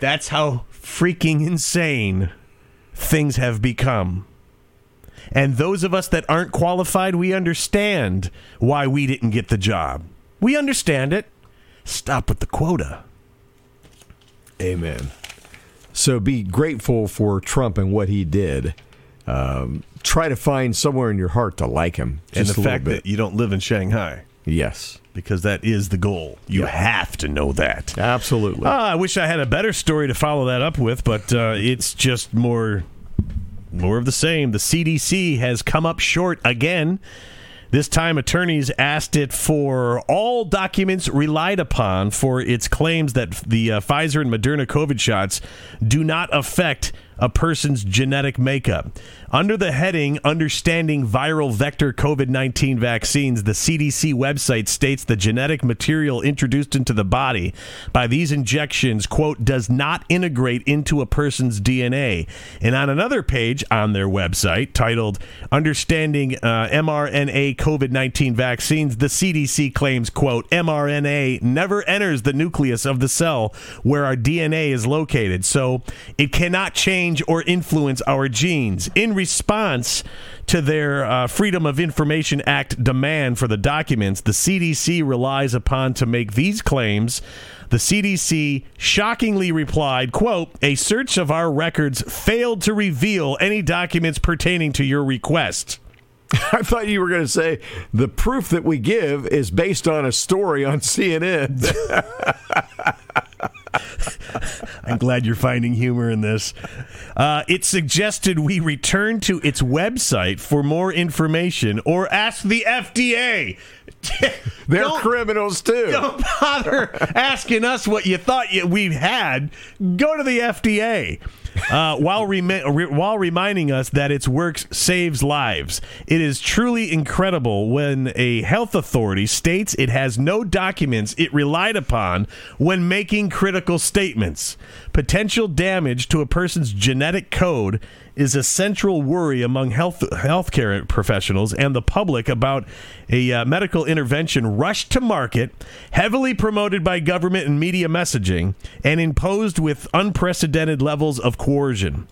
That's how freaking insane things have become. And those of us that aren't qualified, we understand why we didn't get the job. We understand it. Stop with the quota. Amen. So be grateful for Trump and what he did. Um, try to find somewhere in your heart to like him. and the a fact bit. that you don't live in Shanghai, yes, because that is the goal. You Yeah. have to know that. absolutely. Ah, I wish I had a better story to follow that up with, but uh, it's just more more of the same. The CDC has come up short again. This time, attorneys asked it for all documents relied upon for its claims that the uh, Pfizer and Moderna COVID shots do not affect a person's genetic makeup. Under the heading Understanding Viral Vector COVID 19 Vaccines, the CDC website states the genetic material introduced into the body by these injections, quote, does not integrate into a person's DNA. And on another page on their website titled Understanding uh, mRNA COVID 19 Vaccines, the CDC claims, quote, mRNA never enters the nucleus of the cell where our DNA is located, so it cannot change or influence our genes. In response to their uh, Freedom of Information Act demand for the documents, the CDC relies upon to make these claims. The CDC shockingly replied, quote, a search of our records failed to reveal any documents pertaining to your request. *laughs* I thought you were going to say the proof that we give is based on a story on CNN. *laughs* I'm glad you're finding humor in this. Uh, it suggested we return to its website for more information or ask the FDA. *laughs* They're Don't- criminals too. Don't bother asking us what you thought you, we had. Go to the FDA. Uh, while remi- re- while reminding us that its works saves lives, it is truly incredible when a health authority states it has no documents it relied upon when making critical statements. Potential damage to a person's genetic code is a central worry among health healthcare professionals and the public about a uh, medical intervention rushed to market, heavily promoted by government and media messaging, and imposed with unprecedented levels of coercion.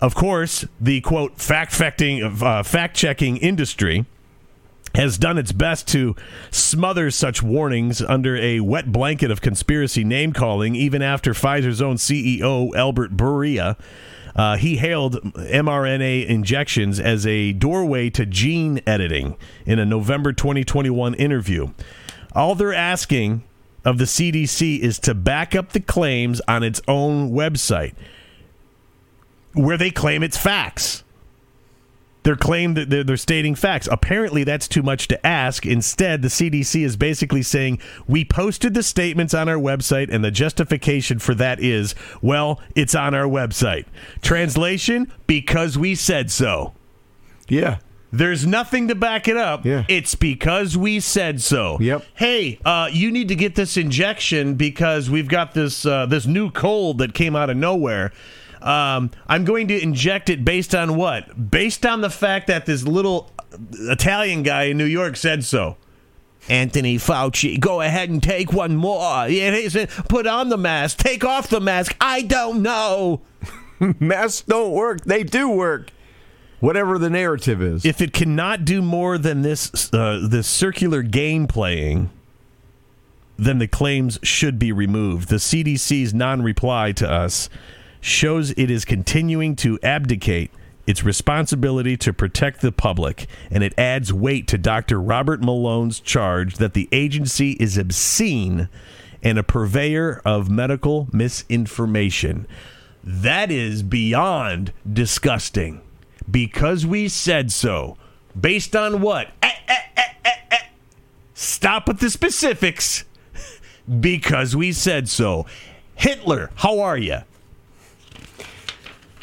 Of course, the quote fact uh, fact checking industry has done its best to smother such warnings under a wet blanket of conspiracy name calling, even after Pfizer's own CEO, Albert Bourla, uh, he hailed mRNA injections as a doorway to gene editing in a November 2021 interview. All they're asking of the CDC is to back up the claims on its own website, where they claim it's facts. They're claimed that they're, they're stating facts. Apparently, that's too much to ask. Instead, the CDC is basically saying we posted the statements on our website, and the justification for that is, well, it's on our website. Translation: because we said so. Yeah. There's nothing to back it up. Yeah. It's because we said so. Yep. Hey, uh, you need to get this injection because we've got this uh, this new cold that came out of nowhere. Um, I'm going to inject it based on what? Based on the fact that this little Italian guy in New York said so. Anthony Fauci, go ahead and take one more. Yeah, he said, Put on the mask. Take off the mask. I don't know. *laughs* Masks don't work. They do work. Whatever the narrative is. if it cannot do more than this uh, this circular game playing, then the claims should be removed. The CDC's non-reply to us shows it is continuing to abdicate its responsibility to protect the public, and it adds weight to Dr. Robert Malone's charge that the agency is obscene and a purveyor of medical misinformation. That is beyond disgusting. Because we said so. Based on what? Eh, eh, eh, eh, eh. Stop with the specifics. *laughs* because we said so. Hitler, how are you?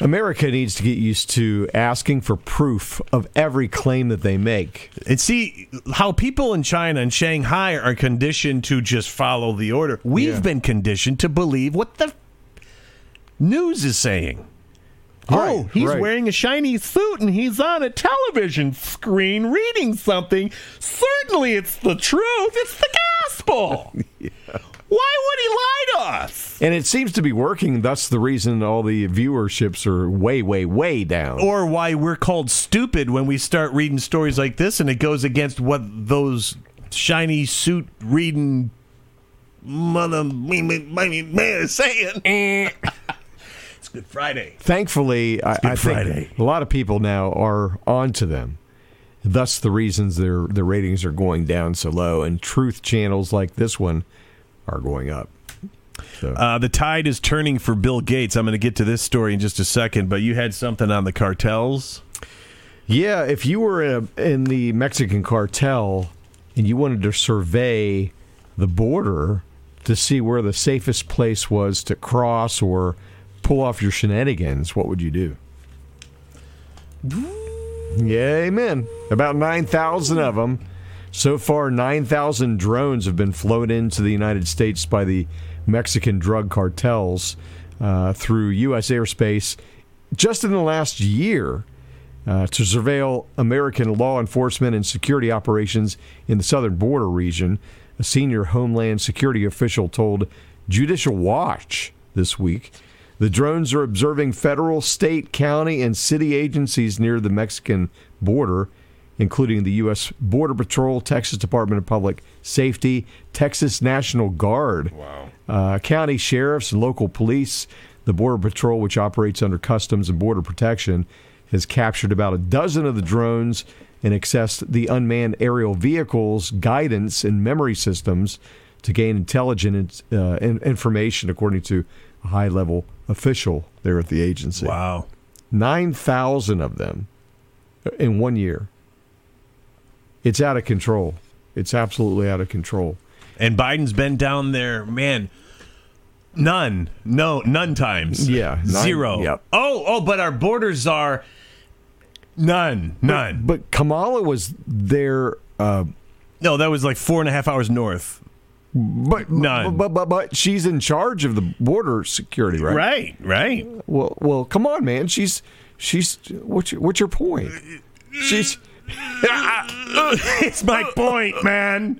America needs to get used to asking for proof of every claim that they make. And see how people in China and Shanghai are conditioned to just follow the order. We've Yeah. been conditioned to believe what the news is saying. Oh, right, oh, he's right. wearing a shiny suit and he's on a television screen reading something. Certainly it's the truth. It's the gospel. *laughs* Why would he lie to us? And it seems to be working. Thus, the reason all the viewerships are way, way, way down. Or why we're called stupid when we start reading stories like this and it goes against what those shiny suit reading mother me- me- me- me is saying. Eh. *laughs* it's Good Friday. Thankfully, I, Good I Friday. a lot of people now are onto them. Thus, the reasons their their ratings are going down so low, and truth channels like this one are going up. So, Uh, the tide is turning for Bill Gates. I'm going to get to this story in just a second, but you had something on the cartels. yeah, if you were in, a, in the Mexican cartel and you wanted to survey the border to see where the safest place was to cross or pull off your shenanigans, what would you do? Yeah, amen. About 9,000 of them. So far, 9,000 drones have been flown into the United States by the Mexican drug cartels uh, through U.S. airspace just in the last year uh, to surveil American law enforcement and security operations in the southern border region. A senior Homeland Security official told Judicial Watch this week the drones are observing federal, state, county, and city agencies near the Mexican border, including the U.S. Border Patrol, Texas Department of Public Safety, Texas National Guard, uh, county sheriffs, and local police. The Border Patrol, which operates under Customs and Border Protection, has captured about a dozen of the drones and accessed the unmanned aerial vehicles, guidance, and memory systems to gain intelligent uh, information, according to a high level official there at the agency. Wow. 9,000 of them in one year. It's out of control. It's absolutely out of control. And Biden's been down there, man. None, no, none times. Yeah, zero. yep. Oh, oh, but our borders are none, none. But Kamala was there. Uh, no, that was like four and a half hours north. but None. But, but but she's in charge of the border security, right? Right, right. Well, well, come on, man. She's she's what's your, what's your point? She's *laughs* it's my point, man.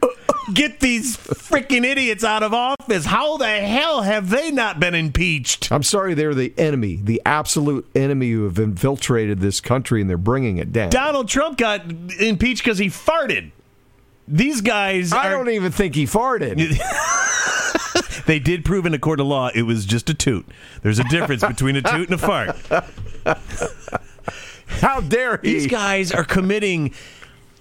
Get these freaking idiots out of office. How the hell have they not been impeached? I'm sorry, they're the enemy, the absolute enemy who have infiltrated this country, and they're bringing it down. Donald Trump got impeached because he farted. These guys I are, don't even think he farted. *laughs* They did prove in a court of law it was just a toot. There's a difference between a toot and a fart. *laughs* How dare he? These guys are committing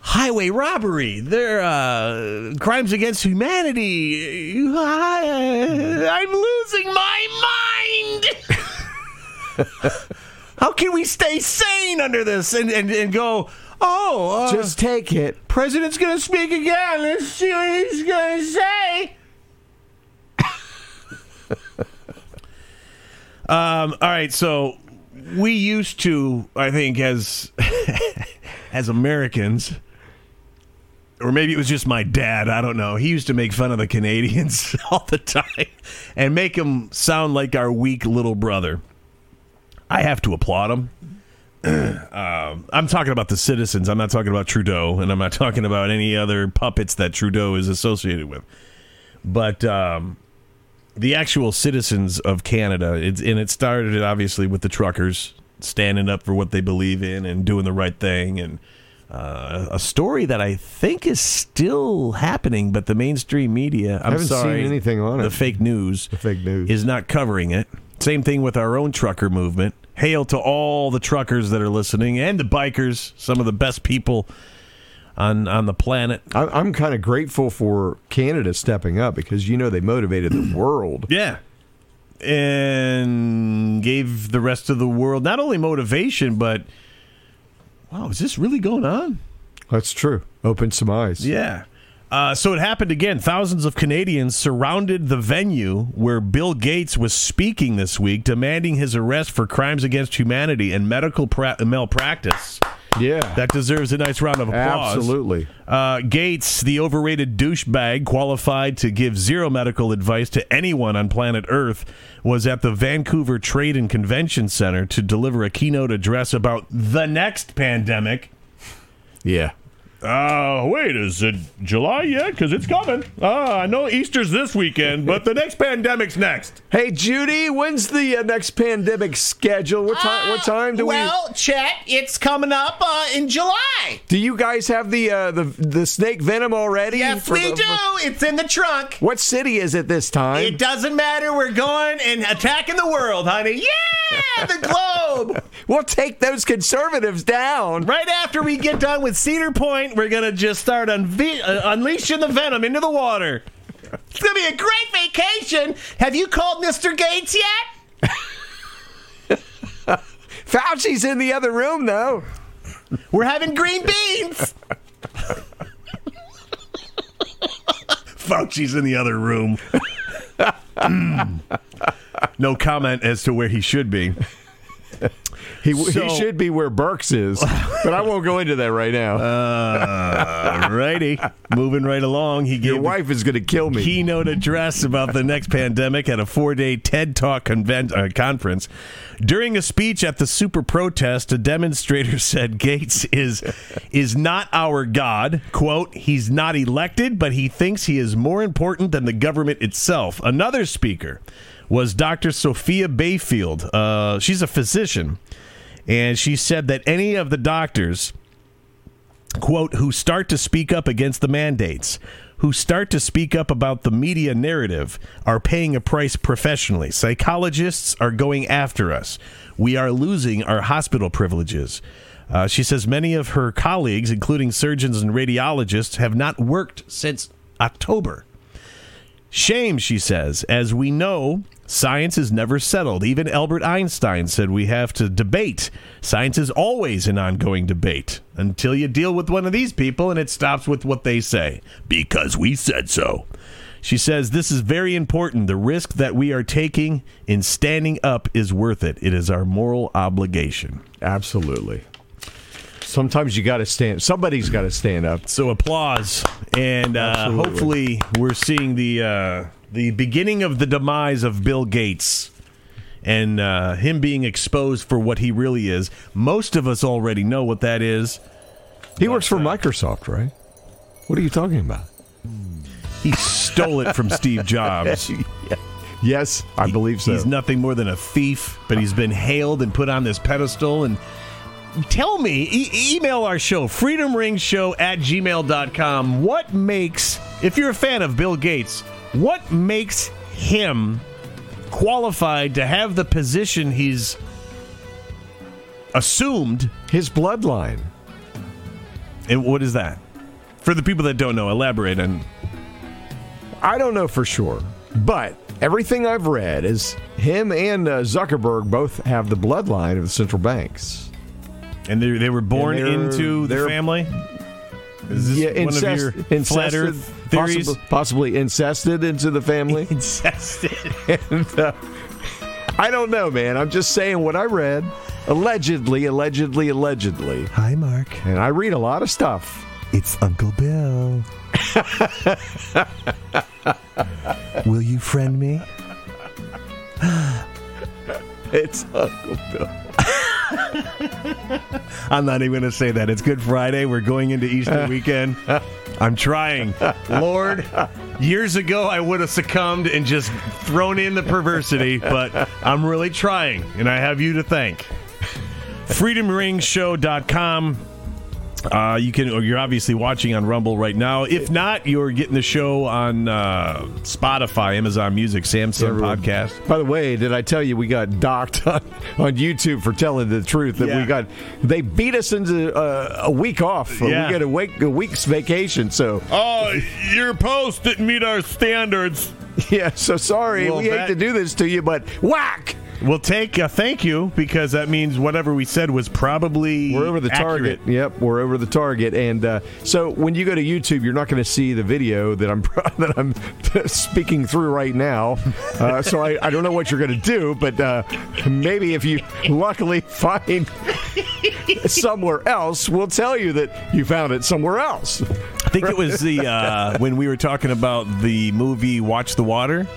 highway robbery. They're uh, crimes against humanity. I, *laughs* I'm losing my mind. *laughs* How can we stay sane under this and, and, and go, oh, uh, Just take it. president's going to speak again. Let's see what he's going to say. um, all right, so we used to, I think, as *laughs* as Americans, or maybe it was just my dad. I don't know. He used to make fun of the Canadians *laughs* all the time and make them sound like our weak little brother. I have to applaud him. *clears throat* um, I'm talking about the citizens. I'm not talking about Trudeau, and I'm not talking about any other puppets that Trudeau is associated with. But um, the actual citizens of Canada, it's, and it started obviously with the truckers standing up for what they believe in and doing the right thing, and uh, a story that I think is still happening, but the mainstream media, I'm haven't seen sorry, anything on the it. fake news, The fake news. is not covering it. Same thing with our own trucker movement. Hail to all the truckers that are listening and the bikers, some of the best people on on the planet. I- I'm kind of grateful for Canada stepping up because you know they motivated the *clears throat* world. Yeah. And gave the rest of the world not only motivation, but wow, is this really going on? That's true. Open some eyes. Yeah. Uh, so it happened again. Thousands of Canadians surrounded the venue where Bill Gates was speaking this week, demanding his arrest for crimes against humanity and medical pra- malpractice. Yeah. That deserves a nice round of applause. Absolutely. Uh, Gates, the overrated douchebag qualified to give zero medical advice to anyone on planet Earth, was at the Vancouver Trade and Convention Center to deliver a keynote address about the next pandemic. Yeah. Uh, wait, is it July yet? Because it's coming. Uh, I know Easter's this weekend, but the next pandemic's next. Hey, Judy, when's the uh, next pandemic schedule? What time? what time do we well, Chet, it's coming up uh, in July. Do you guys have the uh, the the snake venom already? Yes, for we the- do. It's in the trunk. What city is it this time? It doesn't matter. We're going and attacking the world, honey. Yeah, the globe. *laughs* we'll take those conservatives down. Right after we get done with Cedar Point, we're gonna just start unve- uh, unleashing the venom into the water. It's gonna be a great vacation. Have you called Mr. Gates yet? *laughs* Fauci's in the other room, though. We're having green beans. Fauci's in the other room. *laughs* Mm. No comment as to where he should be. He, So- he should be where Burks is, but I won't go into that right now. *laughs* Uh, righty, moving right along. He Your wife is going to kill me. keynote address about the next pandemic at a four-day TED Talk conven- uh, conference. During a speech at the super protest, a demonstrator *laughs* said Gates is is not our god. "Quote: He's not elected, but he thinks he is more important than the government itself." Another speaker was Dr. Sophia Bayfield. Uh, she's a physician, and she said that any of the doctors quote, who start to speak up against the mandates, who start to speak up about the media narrative, are paying a price professionally. Psychologists are going after us. We are losing our hospital privileges. Uh, she says many of her colleagues, including surgeons and radiologists, have not worked since October. Shame, she says. As we know, science is never settled. Even Albert Einstein said we have to debate. Science is always an ongoing debate until you deal with one of these people and it stops with what they say. Because we said so. She says this is very important. The risk that we are taking in standing up is worth it. It is our moral obligation. Absolutely. Sometimes you got to stand. Somebody's got to stand up. So applause, and uh, hopefully we're seeing the uh, the beginning of the demise of Bill Gates and uh, him being exposed for what he really is. Most of us already know what that is. He works for Microsoft, right? What are you talking about? He stole it from Steve *laughs* Jobs. *laughs* Yes, I believe so. He's nothing more than a thief, but he's been hailed and put on this pedestal. And tell me, e- email our show, freedomringshow at gmail.com. What makes, if you're a fan of Bill Gates, what makes him qualified to have the position he's assumed? His bloodline. And what is that? For the people that don't know, elaborate on. I don't know for sure, but everything I've read is him and uh, Zuckerberg both have the bloodline of the central banks. And they, they were born they're- into the they're- family? Is this yeah, one incest, of your flat incested, earth theories? possibly, possibly incested into the family. *laughs* Incested. *laughs* and, uh, I don't know, man. I'm just saying what I read. Allegedly, allegedly, allegedly. Hi, Mark. And I read a lot of stuff. It's Uncle Bill. *laughs* Will you friend me? It's Uncle Bill. I'm not even going to say that. It's Good Friday. We're going into Easter *laughs* weekend. I'm trying. Lord, years ago I would have succumbed and just thrown in the perversity, but I'm really trying, and I have you to thank. *laughs* FreedomRingShow.com. Uh, you can. Or you're obviously watching on Rumble right now. If not, you're getting the show on uh, Spotify, Amazon Music, Samsung Everyone- Podcast. By the way, did I tell you we got docked *laughs* on, on YouTube for telling the truth? That Yeah. we got they beat us into uh, a week off. Yeah. We get a week a week's vacation. So Oh, your post didn't meet our standards. *laughs* yeah, so sorry. Well, we that- hate to do this to you, but whack. We'll take a thank you because that means whatever we said was probably We're over the accurate. target. Yep, we're over the target. And uh, so when you go to YouTube, you're not going to see the video that I'm *laughs* that I'm *laughs* speaking through right now. Uh, so I, I don't know what you're going to do, but uh, maybe if you luckily find *laughs* somewhere else, we'll tell you that you found it somewhere else. I think it was the uh, when we were talking about the movie Watch the Water.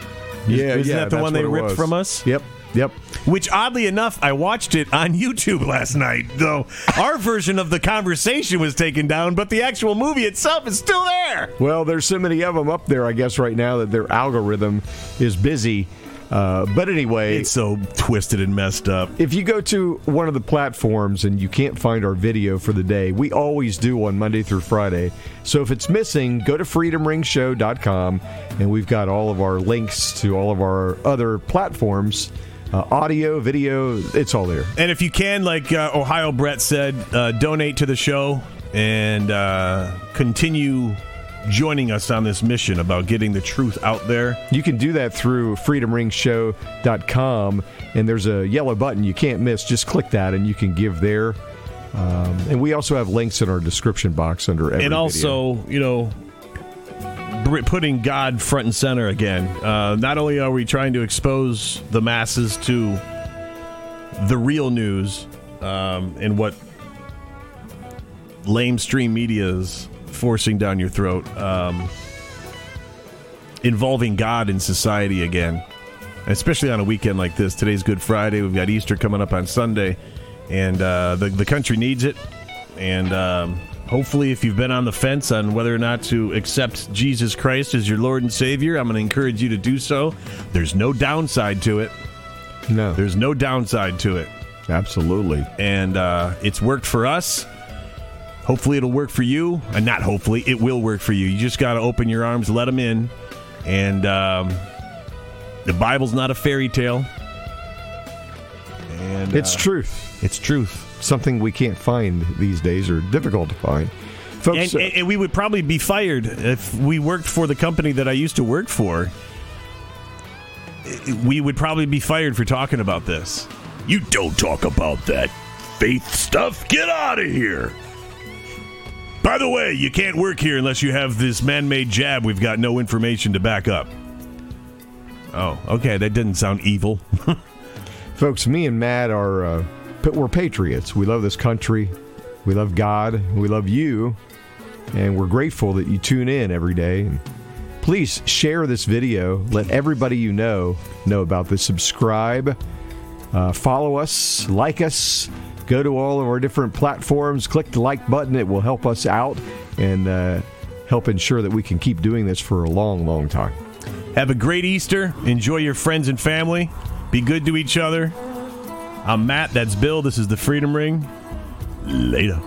Yeah, Isn't yeah, that the one they ripped was. from us? Yep, yep. Which oddly enough, I watched it on *laughs* YouTube last night. Though our version of the conversation was taken down, but the actual movie itself is still there. Well, there's so many of them up there, I guess, right now that their algorithm is busy. Uh, but anyway, It's so twisted and messed up. if you go to one of the platforms and you can't find our video for the day, we always do on Monday through Friday. So if it's missing, go to freedomringshow.com and we've got all of our links to all of our other platforms uh, audio, video, it's all there. And if you can, like uh, Ohio Brett said, uh, donate to the show and uh, continue joining us on this mission about getting the truth out there. You can do that through freedomringshow.com and there's a yellow button you can't miss. Just click that and you can give there. Um, and we also have links in our description box under every and video. also, you know, putting God front and center again. Uh, not only are we trying to expose the masses to the real news um, and what lamestream media is forcing down your throat, um, involving God in society again, especially on a weekend like this. Today's Good Friday. We've got Easter coming up on Sunday, and uh, the the country needs it. And um, hopefully, if you've been on the fence on whether or not to accept Jesus Christ as your Lord and Savior, I'm going to encourage you to do so. There's no downside to it. no, There's no downside to it, absolutely. and uh, it's worked for us. Hopefully, it'll work for you, and not hopefully, it will work for you. You just got to open your arms, let them in, and um, the Bible's not a fairy tale. And It's uh, truth. It's truth. Something we can't find these days or difficult to find. Folks, and, uh, and, and we would probably be fired if we worked for the company that I used to work for. We would probably be fired for talking about this. You don't talk about that faith stuff. Get out of here. By the way, you can't work here unless you have this man-made jab. We've got no information to back up. Oh, okay, that didn't sound evil. *laughs* folks, me and Matt are uh, pa- we're patriots. We love this country. We love God. We love you, and we're grateful that you tune in every day. Please share this video. Let everybody you know know about this. Subscribe, uh, follow us, like us. Go to all of our different platforms. Click the like button. It will help us out and uh, help ensure that we can keep doing this for a long, long time. Have a great Easter. Enjoy your friends and family. Be good to each other. I'm Matt. That's Bill. This is the Freedom Ring. Later.